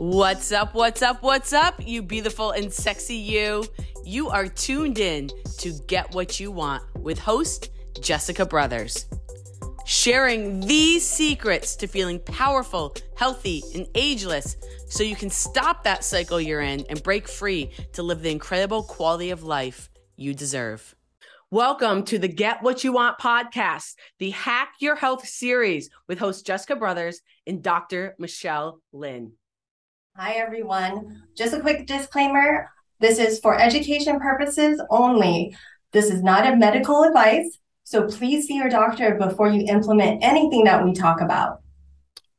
What's up? What's up? What's up? You beautiful and sexy you. You are tuned in to Get What You Want with host Jessica Brothers. Sharing these secrets to feeling powerful, healthy, and ageless so you can stop that cycle you're in and break free to live the incredible quality of life you deserve. Welcome to the Get What You Want podcast, the Hack Your Health series with host Jessica Brothers and Dr. Michelle Lynn. Hi, everyone. Just a quick disclaimer this is for education purposes only. This is not a medical advice, so please see your doctor before you implement anything that we talk about.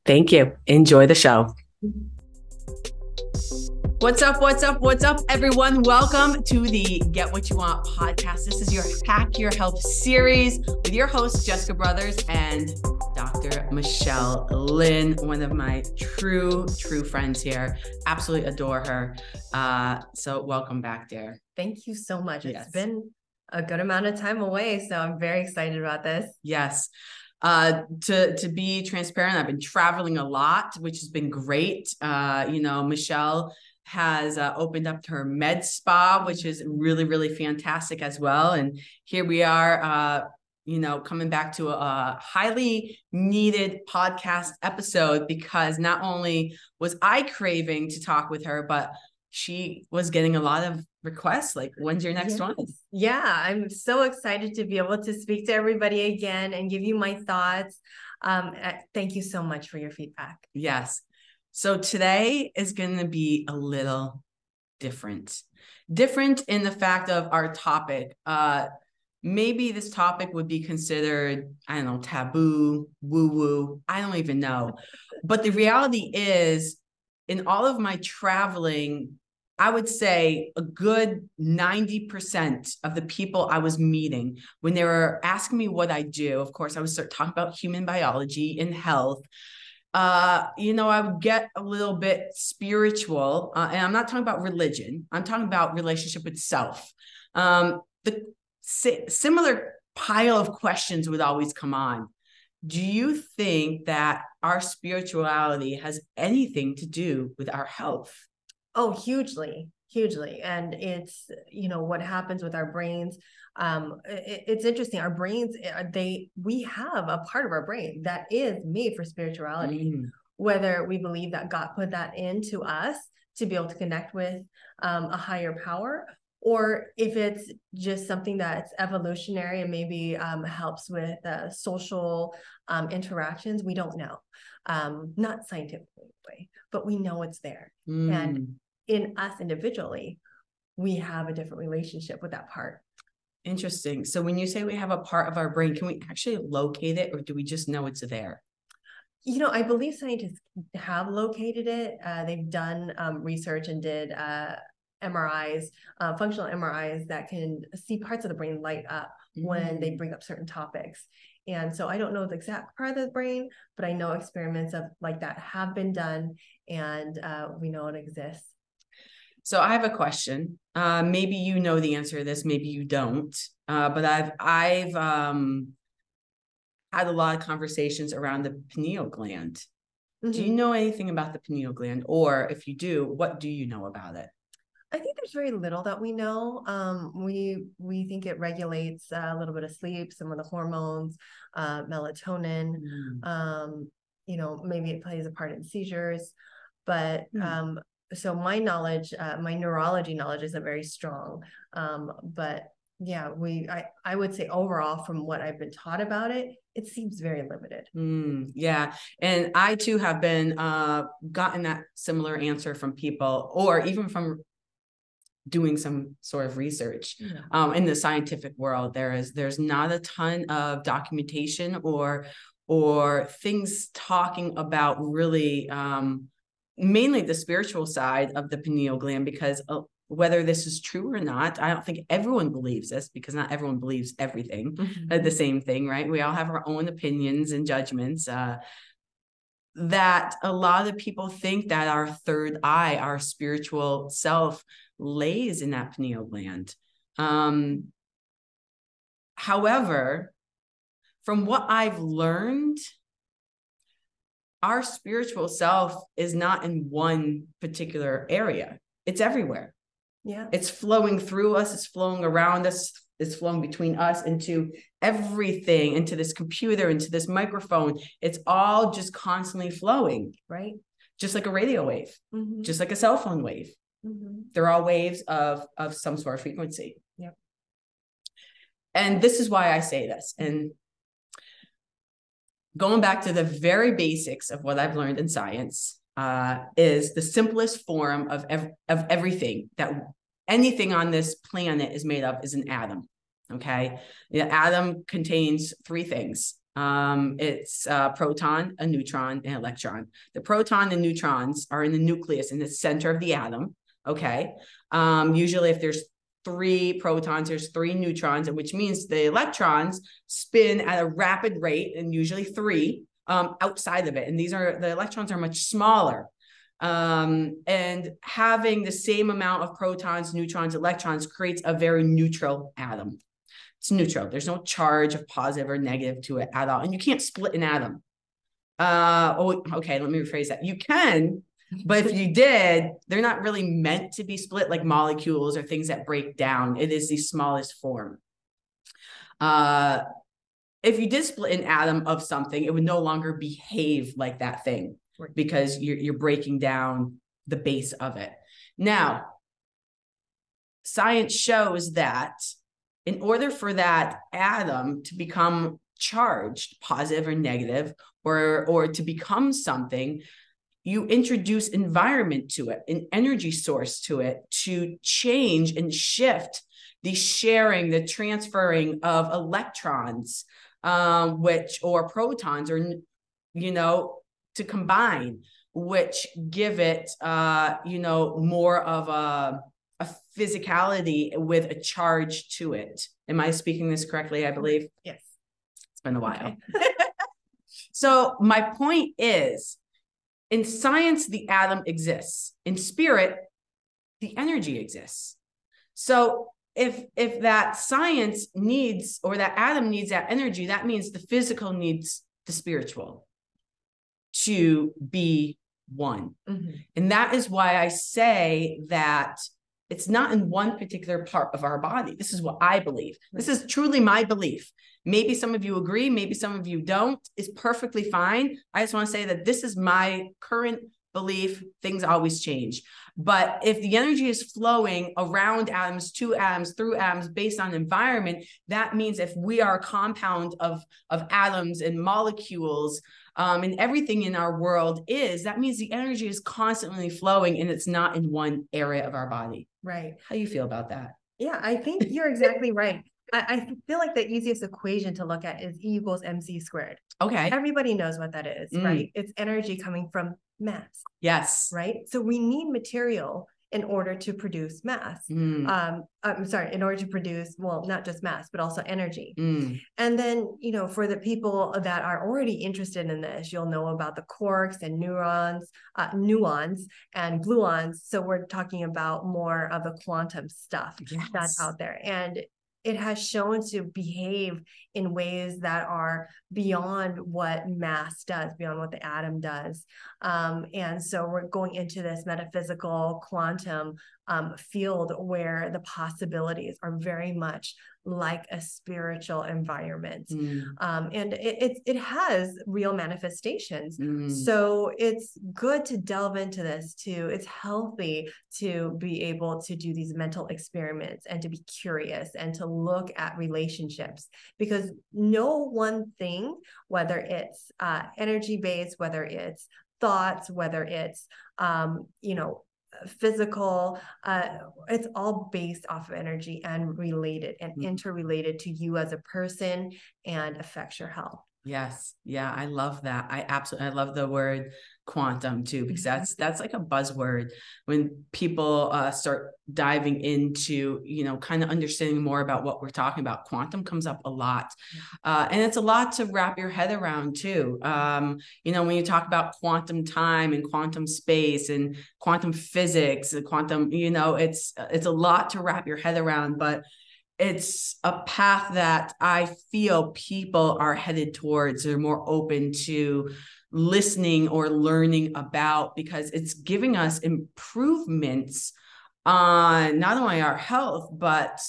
Thank you. Enjoy the show. What's up? What's up? What's up, everyone? Welcome to the Get What You Want podcast. This is your Hack Your Health series with your host, Jessica Brothers, and Dr. Michelle Lynn, one of my true, true friends here. Absolutely adore her. Uh, so, welcome back, dear. Thank you so much. Yes. It's been a good amount of time away, so I'm very excited about this. Yes. Uh, to to be transparent, I've been traveling a lot, which has been great. Uh, you know, Michelle has uh, opened up her med spa, which is really, really fantastic as well. And here we are, uh, you know, coming back to a, highly needed podcast episode because not only was I craving to talk with her, but she was getting a lot of requests like when's your next yes. one yeah i'm so excited to be able to speak to everybody again and give you my thoughts um, thank you so much for your feedback yes so today is going to be a little different. Different in the fact of our topic. Uh, maybe this topic would be considered, I don't know, taboo, woo woo. I don't even know. But the reality is, in all of my traveling, I would say a good 90% of the people I was meeting, when they were asking me what I do, of course, I would start talking about human biology and health uh, you know, I would get a little bit spiritual, uh, and I'm not talking about religion. I'm talking about relationship with self. Um, the si- similar pile of questions would always come on. Do you think that our spirituality has anything to do with our health? Oh, hugely, hugely. And it's, you know, what happens with our brains um, it, it's interesting. Our brains, eh, they we have a part of our brain that is made for spirituality. Mm. Whether we believe that God put that into us to be able to connect with um, a higher power, or if it's just something that's evolutionary and maybe um, helps with uh, social um, interactions, we don't know. Um, not scientifically, but we know it's there. Mm. And in us individually, we have a different relationship with that part. Interesting. So when you say we have a part of our brain, can we actually locate it or do we just know it's there? You know, I believe scientists have located it. Uh, they've done um, research and did uh, MRIs, uh, functional MRIs that can see parts of the brain light up mm-hmm. when they mm. bring up certain topics. And so I don't know the exact part of the brain, but I know experiments of like that have been done, and uh, we know it exists. So I have a question. Uh, maybe you know the answer to this, maybe you don't. Uh, but I've I've um, had a lot of conversations around the pineal gland. Mm-hmm. Do you mm-hmm. know anything about the pineal gland, or if you do, what do you know about it? I think there's very little that we know. Um, we we think it regulates uh, a little bit of sleep, some of the hormones, uh, melatonin. Mm. Um, you know, maybe it plays a part in seizures, but mm. um, so my knowledge, uh, my neurology knowledge isn't very strong. Um, but yeah, we, I, I would say overall, from what I've been taught about it, it seems very limited. Mm, yeah, and I too have been uh, gotten that similar answer from people, or even from doing some sort of research yeah. um, in the scientific world. There is there's not a ton of documentation or or things talking about really um, mainly the spiritual side of the pineal gland because uh, whether this is true or not i don't think everyone believes this because not everyone believes everything mm-hmm. uh, the same thing right we all have our own opinions and judgments uh, that a lot of people think that our third eye our spiritual self lays in that pineal gland um, however from what i've learned our spiritual self is not in one particular area, it's everywhere. Yeah. It's flowing through us, it's flowing around us, it's flowing between us into everything, into this computer, into this microphone. It's all just constantly flowing. Right. Just like a radio wave, Mhm. just like a cell phone wave. Mhm. They're all waves of of some sort of frequency. Yep. And this is why I say this. And going back to the very basics of what I've learned in science, uh, is the simplest form of ev- of everything that anything on this planet is made of is an atom. Okay, the atom contains three things. Um, it's a proton, a neutron, and electron. The proton and neutrons are in the nucleus in the center of the atom. Okay, um, usually if there's three protons, there's three neutrons, which means the electrons spin at a rapid rate, and usually three um, outside of it. And these are the electrons are much smaller. Um, and having the same amount of protons, neutrons, electrons creates a very neutral atom. It's neutral. There's no charge of positive or negative to it at all. And you can't split an atom. Uh, oh, okay. Let me rephrase that. You can, but if you did, they're not really meant to be split like molecules or things that break down. It is the smallest form. Uh, if you did split an atom of something, it would no longer behave like that thing because you're, you're breaking down the base of it. Now, science shows that in order for that atom to become charged, positive or negative, or, or to become something, you introduce environment to it, an energy source to it to change and shift the sharing, the transferring of electrons, um, which or protons, or you know, to combine, which give it, uh, you know, more of a a physicality with a charge to it. Am I speaking this correctly? I believe Yes. it's been a while. so my point is, in science, the atom exists. In spirit, the energy exists. So if if that science needs or that atom needs that energy, that means the physical needs the spiritual to be one. Mhm. And that is why I say that it's not in one particular part of our body. This is what I believe. This is truly my belief. Maybe some of you agree, maybe some of you don't. It's perfectly fine. I just want to say that this is my current belief. Things always change. But if the energy is flowing around atoms, to atoms, through atoms based on environment, that means if we are a compound of, of atoms and molecules, um, and everything in our world is, that means the energy is constantly flowing and it's not in one area of our body. Right. How do you feel about that? Yeah, I think you're exactly right. I, I feel like the easiest equation to look at is E equals mc squared. Okay. Everybody knows what that is, Mm. right? It's energy coming from mass, Yes. right? So we need material in order to produce mass. Mm, Um, I'm sorry, in order to produce, well, not just mass, but also energy. mm, And then, you know, for the people that are already interested in this, you'll know about the quarks and neurons, uh, nuons and gluons. So we're talking about more of the quantum stuff yes. that's out there. And it has shown to behave in ways that are beyond what mass does, beyond what the atom does. Um, and so we're going into this metaphysical quantum um, field where the possibilities are very much like a spiritual environment. Mm, Um, and it, it, it has real manifestations. mm, So it's good to delve into this too. It's healthy to be able to do these mental experiments and to be curious and to look at relationships because no one thing, whether it's uh, energy based, whether it's thoughts, whether it's, um, you know, physical uh it's all based off of energy and related and Mm. interrelated to you as a person and affects your health yes. Yeah. I love that. I absolutely, I love the word quantum too, because that's, that's like a buzzword when people uh, start diving into, you know, kind of understanding more about what we're talking about. Quantum comes up a lot. Uh, and it's a lot to wrap your head around too. Um, you know, when you talk about quantum time and quantum space and quantum physics, and quantum, you know, it's, it's a lot to wrap your head around, but it's a path that I feel people are headed towards. They're more open to listening or learning about because it's giving us improvements on not only our health, but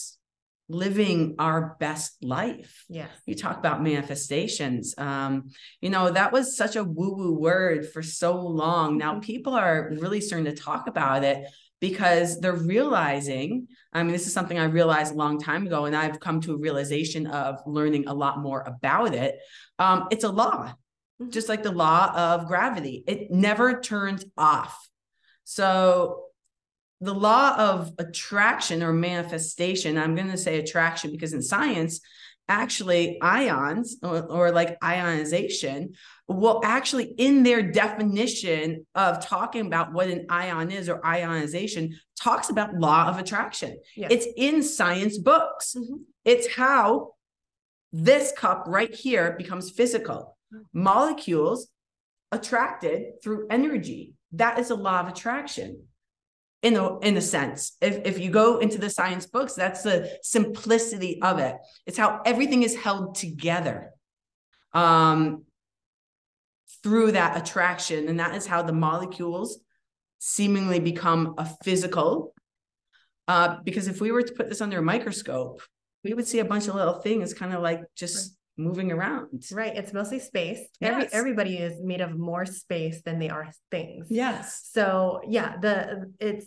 living our best life. yeah You talk about manifestations. Um, you know, that was such a woo-woo word for so long. Now mm-hmm. people are really starting to talk about it because they're realizing i mean this is something i realized a long time ago and i've come to a realization of learning a lot more about it um, it's a law mm-hmm. just like the law of gravity it never turns off so the law of attraction or manifestation i'm going to say attraction because in science actually ions or, or, like ionization will actually in their definition of talking about what an ion is or ionization talks about law of attraction it's in science books mm-hmm. it's how this cup right here becomes physical. Molecules attracted through energy. That is a law of attraction. In a in a sense if, if you go into the science books that's the simplicity of it. It's how everything is held together um through that attraction. And that is how the molecules seemingly become a physical uh because if we were to put this under a microscope we would see a bunch of little things kind of like just moving around. Right. It's mostly space. Yes. Every everybody is made of more space than they are things. Yes. So yeah, the it's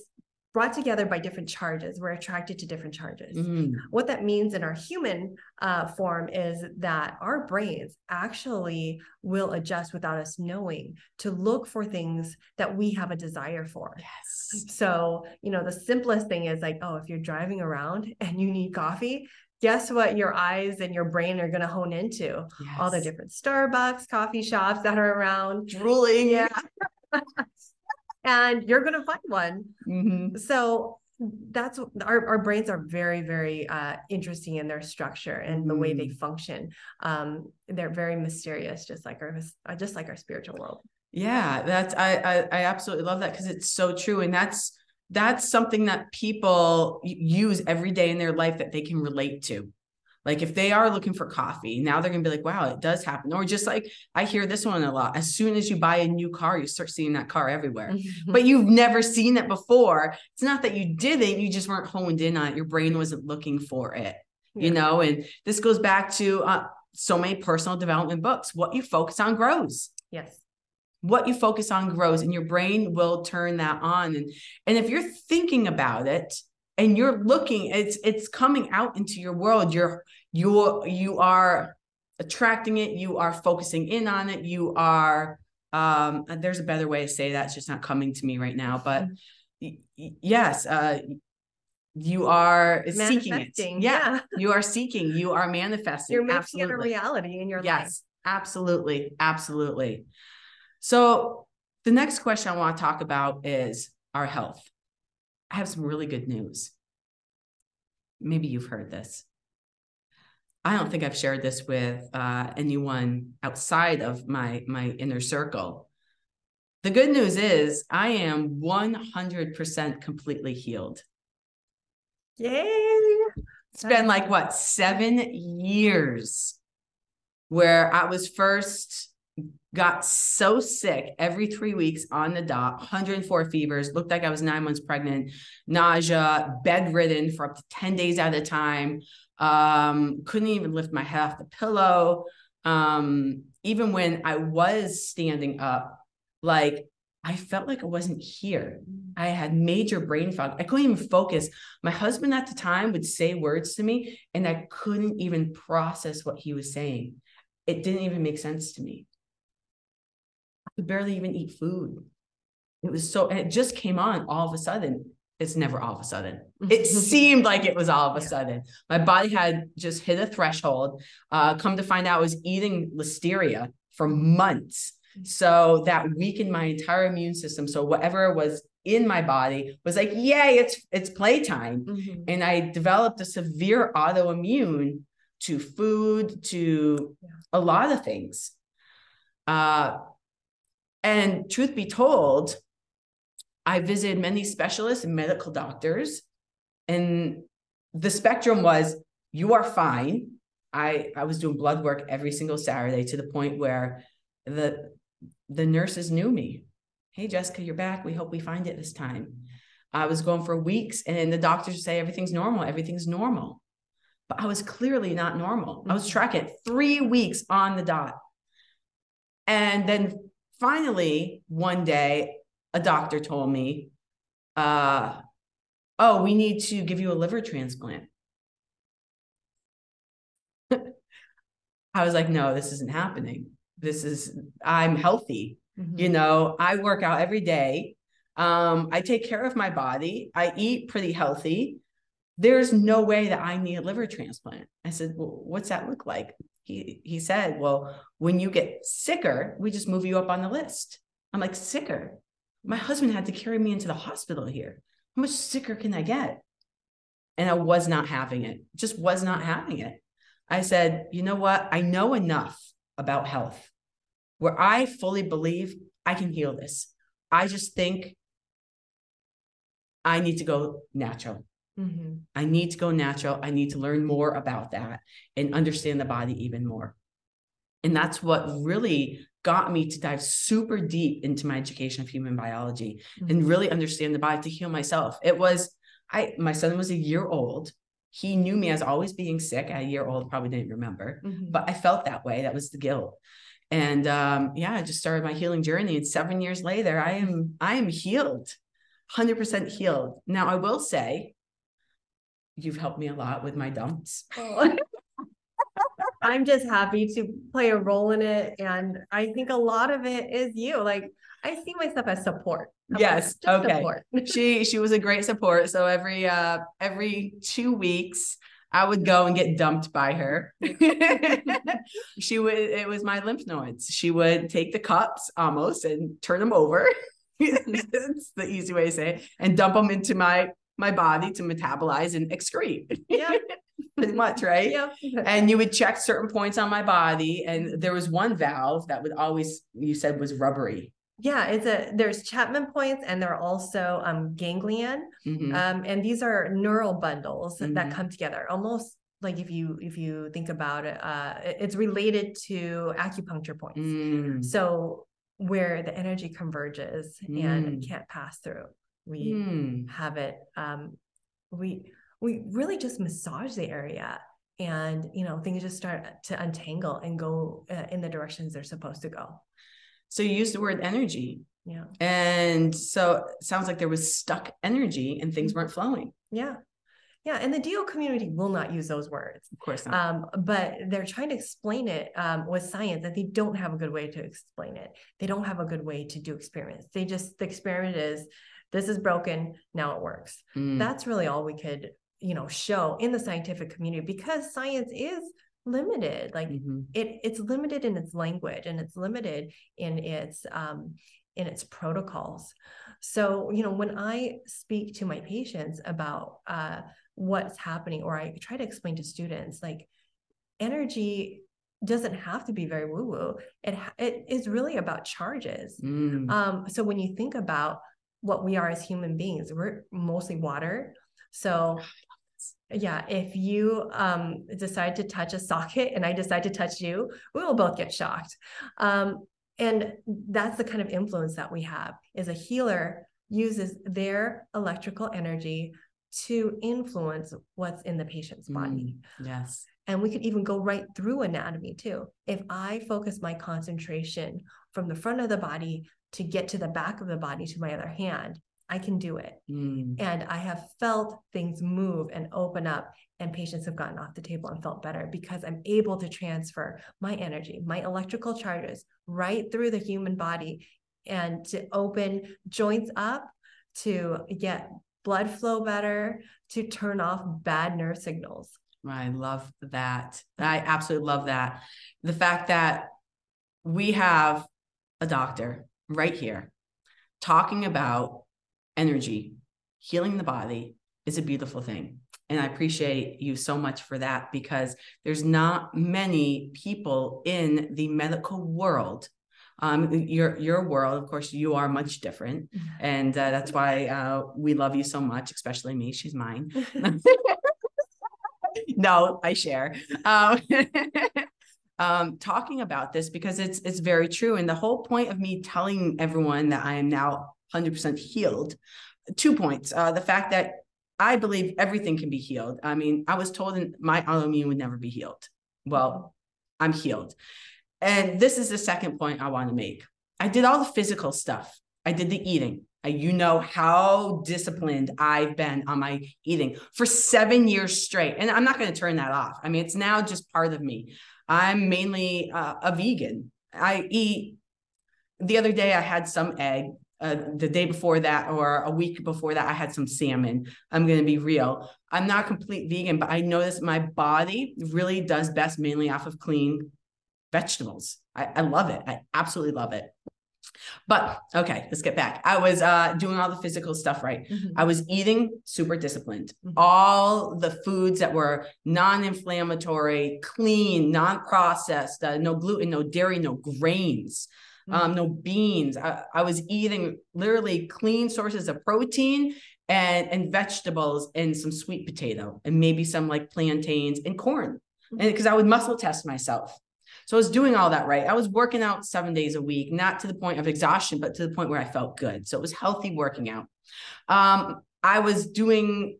brought together by different charges. We're attracted to different charges. Mm. What that means in our human uh, form is that our brains actually will adjust without us knowing to look for things that we have a desire for. Yes. So, you know, the simplest thing is like, oh, if you're driving around and you need coffee, guess what your eyes and your brain are going to hone into yes. all the different starbucks coffee shops that are around drooling yeah and you're going to find one mm-hmm. so that's our, our brains are very very uh, interesting in their structure and mm. the way they mm-hmm. function um, they're very mysterious just like our just like our spiritual world yeah that's i i, I absolutely love that because it's so true and that's that's something that people use every day in their life that they can relate to. Like if they are looking for coffee, now they're gonna be like, wow, it does happen. Or just like I hear this one a lot. As soon as you buy a new car, you start seeing that car everywhere. Mm-hmm. But you've never seen it before. It's not that you didn't, you just weren't honed in on it. Your brain wasn't looking for it, yeah. you know. And this goes back to uh, so many personal development books. What you focus on grows. Yes what you focus on grows and your brain will turn that on. And and if you're thinking about it and you're looking it's it's coming out into your world. You're you're you are attracting it. You are focusing in on it. You are um there's a better way to say that. It's just not coming to me right now but yes uh you are seeking it. Yeah, yeah. you are seeking. You are manifesting. You're making absolutely. it a reality in your life. yes absolutely. Absolutely so the next question I want to talk about is our health. I have some really good news. Maybe you've heard this. I don't think I've shared this with uh, anyone outside of my my inner circle. The good news is I am 100% completely healed. Yay! It's been like what, 7 years where I was first got so sick every three weeks on the dot 104 fevers looked like i was nine months pregnant nausea bedridden for up to 10 days at a time um, couldn't even lift my head off the pillow um, even when i was standing up like I felt like I wasn't here. I had major brain fog. I couldn't even focus. My husband at the time would say words to me, and I couldn't even process what he was saying. It didn't even make sense to me could barely even eat food. It was so, and it just came on all of a sudden. It's never all of a sudden. It seemed like it was all of a yeah. sudden. My body had just hit a threshold. Uh, come to find out, I was eating listeria for months. So that weakened my entire immune system. So whatever was in my body was like, yay, it's it's playtime. Mm-hmm. And I developed a severe autoimmune to food, to yeah. a lot of things. Uh, and truth be told, I visited many specialists and medical doctors, and the spectrum was you are fine. I, I was doing blood work every single Saturday to the point where the the nurses knew me. Hey, Jessica, you're back. We hope we find it this time. I was going for weeks, and the doctors say everything's normal. Everything's normal. But I was clearly not normal. I was Mhm. tracking three weeks on the dot. And then finally, one day, a doctor told me, uh, oh, we need to give you a liver transplant. I was like, no, this isn't happening. This is, I'm healthy. Mhm. You know, I work out every day. Um, I take care of my body. I eat pretty healthy. There's no way that I need a liver transplant. I said, well, what's that look like? He he said, well, when you get sicker, we just move you up on the list. I'm like, sicker. My husband had to carry me into the hospital here. How much sicker can I get? And I was not having it, just was not having it. I said, you know what? I know enough about health where I fully believe I can heal this. I just think I need to go natural. Mhm. I need to go natural. I need to learn more about that and understand the body even more. And that's what really got me to dive super deep into my education of human biology and really understand the body to heal myself. It was, I, my son was a year old. He knew me as always being sick at a year old, probably didn't remember, Mhm. but I felt that way. That was the guilt. And um, yeah, I just started my healing journey. And seven years later, I am, I am healed, 100% healed. Now, I will say, you've helped me a lot with my dumps. I'm just happy to play a role in it. And I think a lot of it is you. Like I see myself as support. How about Yes, just okay. support. she she was a great support. So every uh every two weeks I would go and get dumped by her. she would it was my lymph nodes. She would take the cups almost and turn them over. It's the easy way to say it, and dump them into my my body to metabolize and excrete. Yeah. Pretty much, right? Yep. And you would check certain points on my body, and there was one valve that would always you said was rubbery. Yeah, it's a there's Chapman points and there are also um ganglion. Mhm. Um, and these are neural bundles that Mhm. come together almost like if you if you think about it, uh it's related to acupuncture points. Mm. So where the energy converges and Mm. it can't pass through, we Mm. have it. Um, we we really just massage the area, and you know things just start to untangle and go uh, in the directions they're supposed to go. So you use the word energy. Yeah, And so it sounds like there was stuck energy and things weren't flowing. yeah, yeah. And the DO community will not use those words. Of course not. um, but they're trying to explain it um, with science that they don't have a good way to explain it they don't have a good way to do experiments they just the experiment is this is broken now it works Mm. that's really all we could you know show in the scientific community because science is limited like Mhm. it it's limited in its language and it's limited in its um in its protocols so you know when i speak to my patients about uh what's happening or i try to explain to students like energy doesn't have to be very woo woo it it is really about charges Mm. um so when you think about what we are as human beings we're mostly water so yeah, if you um, decide to touch a socket and I decide to touch you, we will both get shocked. Um, and that's the kind of influence that we have is a healer uses their electrical energy to influence what's in the patient's body. Mm. Yes. And we could even go right through anatomy too. If I focus my concentration from the front of the body to get to the back of the body to my other hand, I can do it. Mm. And I have felt things move and open up, and patients have gotten off the table and felt better because I'm able to transfer my energy, my electrical charges right through the human body and to open joints up, to get blood flow better, to turn off bad nerve signals. I love that. I absolutely love that. The fact that we have a doctor right here talking about energy, healing the body is a beautiful thing. And I appreciate you so much for that because there's not many people in the medical world. Um, your your world, of course, you are much different, and uh, that's why uh, we love you so much, especially me. She's mine. no, I share. Um, um, talking about this because it's it's very true. And the whole point of me telling everyone that I am now 100% healed, two points. Uh, the fact that I believe everything can be healed. I mean, I was told my autoimmune would never be healed. Well, I'm healed. And this is the second point I want to make. I did all the physical stuff. I did the eating. You know how disciplined I've been on my eating for seven years straight. And I'm not going to turn that off. I mean, it's now just part of me. I'm mainly uh, a vegan. I eat, the other day, I had some egg. Uh, the day before that, or a week before that, I had some salmon. I'm going to be real. I'm not complete vegan, but I notice my body really does best mainly off of clean vegetables. I, I love it. I absolutely love it. But okay, let's get back. I was uh, doing all the physical stuff right. Mm-hmm. I was eating super disciplined. Mm-hmm. All the foods that were non-inflammatory, clean, non-processed, uh, no gluten, no dairy, no grains, mm-hmm. um, no beans. I, I was eating literally clean sources of protein and and vegetables and some sweet potato and maybe some like plantains and corn. And because I would muscle test myself. So I was doing all that right. I was working out seven days a week, not to the point of exhaustion, but to the point where I felt good. So it was healthy working out. Um, I was doing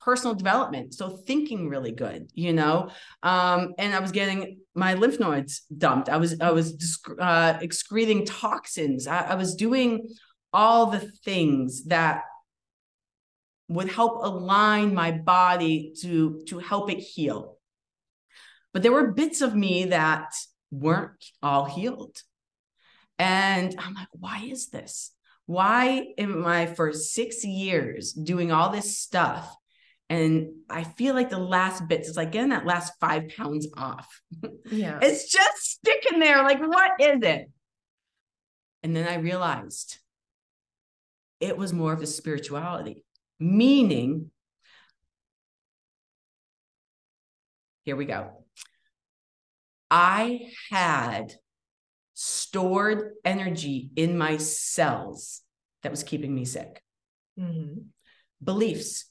personal development so thinking really good you know um, and i was getting my lymph nodes dumped i was i was uh, excreting toxins I, I was doing all the things that would help align my body to to help it heal but there were bits of me that weren't all healed. And I'm like, why is this? Why am I for six years doing all this stuff? And I feel like the last bits it's like getting that last five pounds off. Yeah. it's just sticking there. Like, what is it? And then I realized it was more of a spirituality, meaning, here we go. I had stored energy in my cells that was keeping me sick. Mm-hmm. Beliefs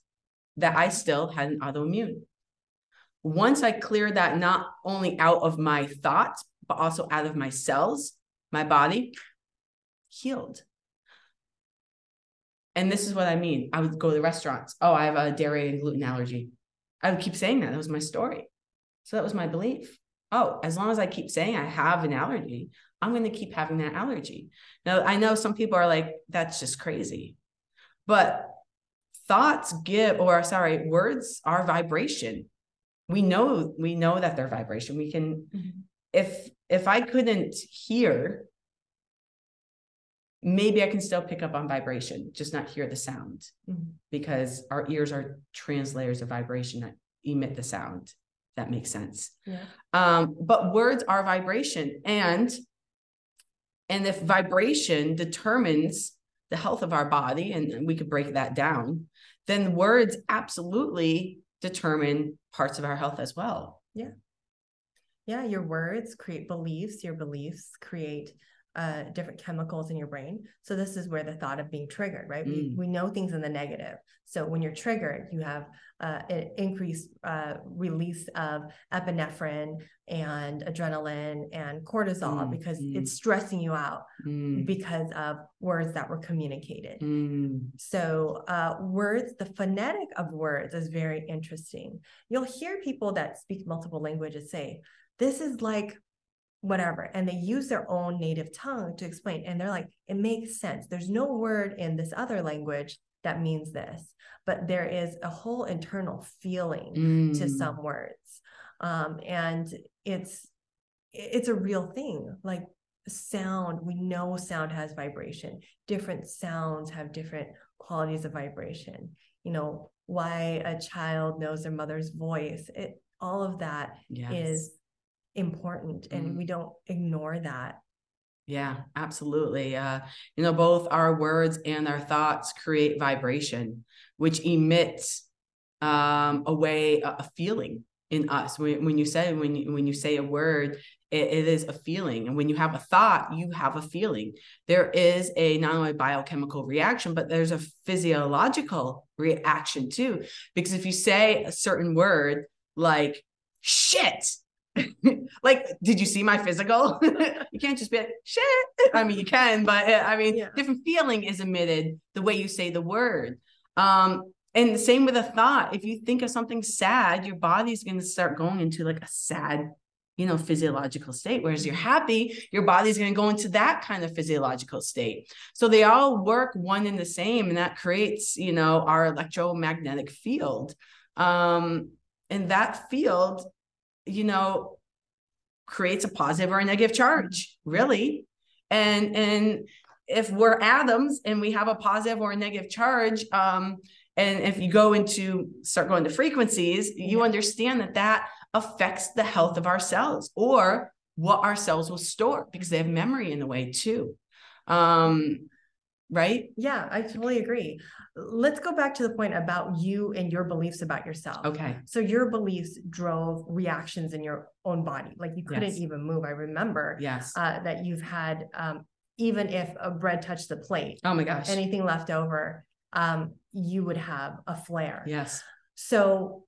that I still had an autoimmune. Once I cleared that not only out of my thoughts, but also out of my cells, my body healed. And this is what I mean. I would go to restaurants. Oh, I have a dairy and gluten allergy. I would keep saying that. That was my story. So that was my belief oh, as long as I keep saying I have an allergy, I'm going to keep having that allergy. Now, I know some people are like, that's just crazy. But thoughts give, or sorry, words are vibration. We know, we know that they're vibration. We can, mm-hmm. if, if I couldn't hear, maybe I can still pick up on vibration, just not hear the sound mm-hmm. because our ears are translators of vibration that emit the sound that makes sense. Yeah. Um, but words are vibration. And and if vibration determines the health of our body, and we could break that down, then words absolutely determine parts of our health as well. Yeah. Yeah. Your words create beliefs, your beliefs create uh, different chemicals in your brain. So this is where the thought of being triggered, right? Mm. We, we know things in the negative. So when you're triggered, you have uh, an increased uh, release of epinephrine and adrenaline and cortisol mm. because mm. it's stressing you out mm. because of words that were communicated. Mm. So uh, words, the phonetic of words is very interesting. You'll hear people that speak multiple languages say, this is like whatever and they use their own native tongue to explain and they're like it makes sense there's no word in this other language that means this but there is a whole internal feeling mm. to some words um, and it's it's a real thing like sound we know sound has vibration different sounds have different qualities of vibration you know why a child knows their mother's voice it all of that yes. is important and mm we don't ignore that. Yeah absolutely uh you know both our words and our thoughts create vibration which emits um a way a, feeling in us. When, when you say when you when you say a word it, it is a feeling and when you have a thought you have a feeling. There is a not only biochemical reaction but there's a physiological reaction too because if you say a certain word like shit like, did you see my physical? you can't just be like, shit. I mean, you can, but uh, I mean, yeah. different feeling is emitted the way you say the word. Um, and the same with a thought. If you think of something sad, your body's going to start going into like a sad, you know, physiological state. Whereas you're happy, your body's going to go into that kind of physiological state. So they all work one and the same, and that creates, you know, our electromagnetic field. Um, and that field, you know, creates a positive or a negative charge, really. And and if we're atoms and we have a positive or a negative charge, um, and if you go into start going to frequencies, you understand that that affects the health of our cells or what our cells will store because they have memory in the way too. Um, right? Yeah, I totally agree. Let's go back to the point about you and your beliefs about yourself. Okay. So your beliefs drove reactions in your own body. Like you couldn't Yes. even move. I remember Yes. uh, that you've had, um, even if a bread touched the plate, oh my gosh. anything left over, um, you would have a flare. yes. So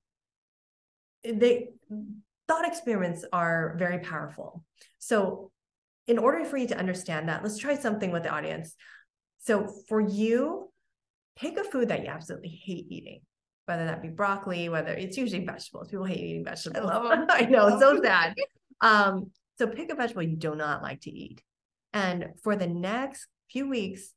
they thought experiments are very powerful. So in order for you to understand that, let's try something with the audience. So for you, pick a food that you absolutely hate eating, whether that be broccoli, whether it's usually vegetables. People hate eating vegetables. love 'em. I know, it's so sad. Um, so pick a vegetable you do not like to eat. And for the next few weeks,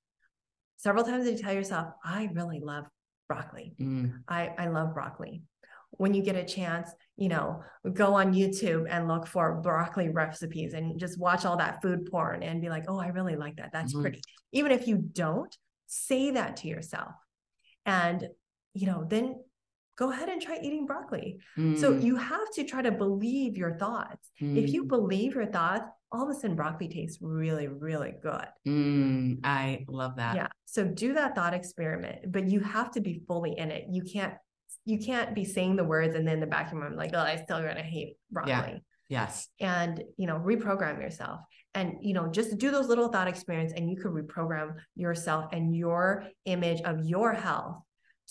several times you tell yourself, I really love broccoli. Mm, I, I love broccoli. When you get a chance, you know, go on YouTube and look for broccoli recipes and just watch all that food porn and be like, oh, I really like that. That's Mhm. pretty. Even if you don't, say that to yourself. And, you know, then go ahead and try eating broccoli. So mm, you have to try to believe your thoughts. If you mm, believe your thoughts, all of a sudden broccoli tastes really, really good. mm, I love that. Yeah. So do that thought experiment, but you have to be fully in it. You can't you can't be saying the words and then in the back of your mind like, oh, I still gonna hate broccoli. Yeah. Yes. And you know, reprogram yourself. And you know, just do those little thought experiments and you could reprogram yourself and your image of your health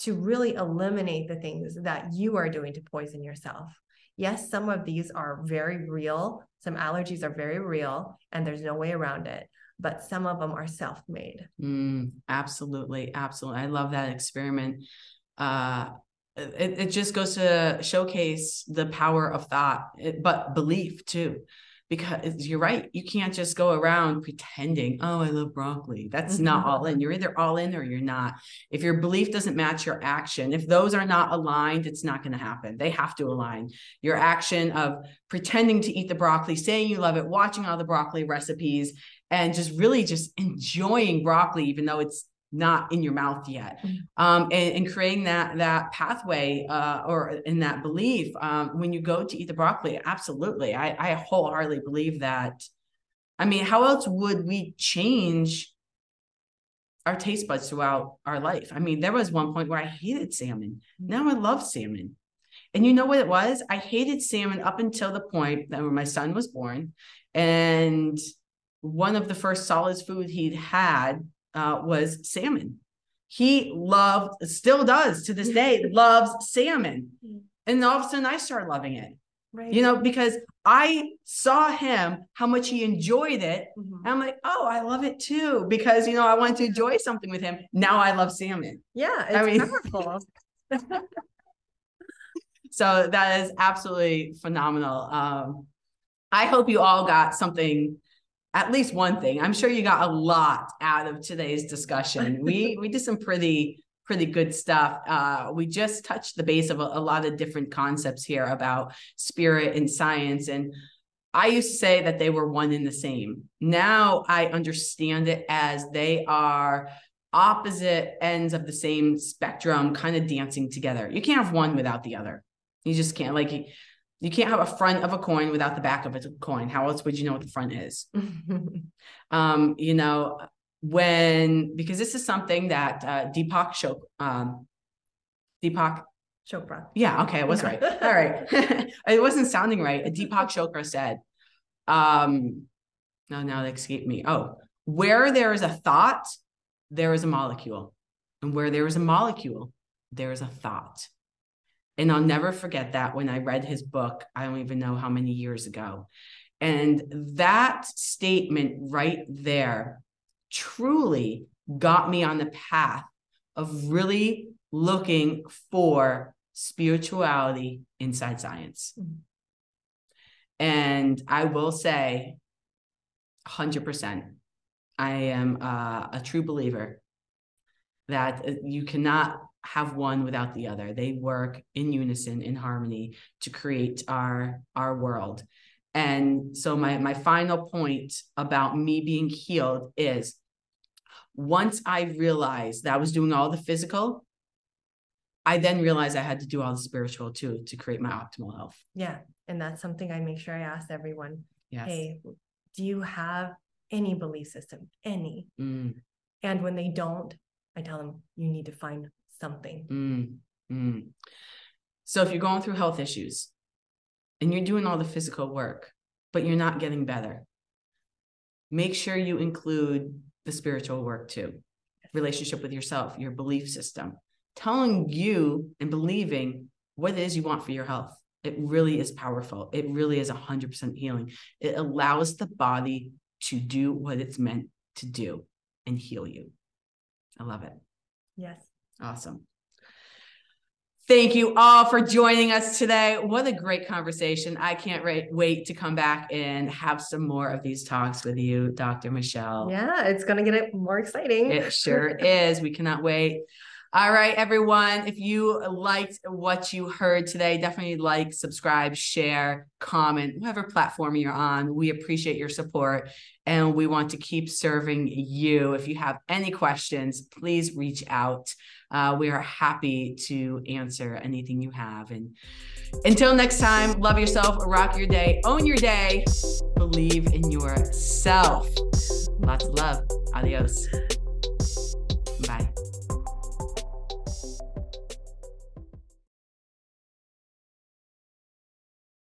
to really eliminate the things that you are doing to poison yourself. Yes, some of these are very real. Some allergies are very real and there's no way around it, but some of them are self-made. Mm, absolutely. Absolutely. I love that experiment. Uh, it, it just goes to showcase the power of thought, it- but belief too. Because you're right, you can't just go around pretending, oh, I love broccoli. That's not Mhm. all in. You're either all in or you're not. If your belief doesn't match your action, if those are not aligned, it's not going to happen. They have to align. Your action of pretending to eat the broccoli, saying you love it, watching all the broccoli recipes, and just really just enjoying broccoli, even though it's not in your mouth yet. Mhm. um, and, and creating that that pathway uh, or in that belief um, when you go to eat the broccoli absolutely. I, I wholeheartedly believe that. I mean how else would we change our taste buds throughout our life? I mean there was one point where i hated salmon. Now i love salmon. And you know what it was? I hated salmon up until the point that when my son was born and one of the first solids food he'd had uh, was salmon. He loved, still does to this day, loves salmon. Mm. And all of a sudden I started loving it, Right. you know, because I saw him how much he enjoyed it. Mhm. And I'm like, oh, I love it too, because, you know, I wanted to enjoy something with him. Now I love salmon. Yeah, it's I mean- powerful. So that is absolutely phenomenal. Um, I hope you all got something, at least one thing. I'm sure you got a lot out of today's discussion. We we did some pretty pretty good stuff. Uh, we just touched the base of a, a lot of different concepts here about spirit and science and. I used to say that they were one and the same. Now I understand it as they are opposite ends of the same spectrum, kind of dancing together. You can't have one without the other. You just can't like you, can't have a front of a coin without the back of a coin. How else would you know what the front is? Um, you know, when because this is something that uh Deepak Chop um Deepak, Chopra. yeah, okay, I was right. All right. it wasn't sounding right. Deepak Chopra said, um, no, now it escaped me. Oh, where there is a thought, there is a molecule. And where there is a molecule, there is a thought. And I'll never forget that when I read his book, I don't even know how many years ago. And that statement right there truly got me on the path of really looking for spirituality inside science. Mm-hmm. And I will say, 100%, I am uh, a true believer that uh, you cannot have one without the other. They work in unison, in harmony to create our, our world. And so my, my final point about me being healed is once I realized that I was doing all the physical, I then realized I had to do all the spiritual too to create my optimal health. Yeah. And that's something I make sure I ask everyone. Yes. Hey, do you have any belief system? Any? Mm. And when they don't, I tell them you need to find something. Mm. Mm. So if you're going through health issues and you're doing all the physical work, but you're not getting better, make sure you include the spiritual work too relationship with yourself, your belief system, telling you and believing what it is you want for your health. It really is powerful. It really is 100% healing. It allows the body to do what it's meant to do and heal you. I love it. Yes. Awesome. Thank you all for joining us today. What a great conversation. I can't wait to come back and have some more of these talks with you, Dr. Michelle. Yeah, it's going to get more exciting. It sure is. We cannot wait. All right, everyone. If you liked what you heard today, definitely like, subscribe, share, comment, whatever platform you're on. We appreciate your support and we want to keep serving you. If you have any questions, please reach out. Uh, we are happy to answer anything you have. And until next time, love yourself, rock your day, own your day, believe in yourself. Lots of love. Adios. Bye.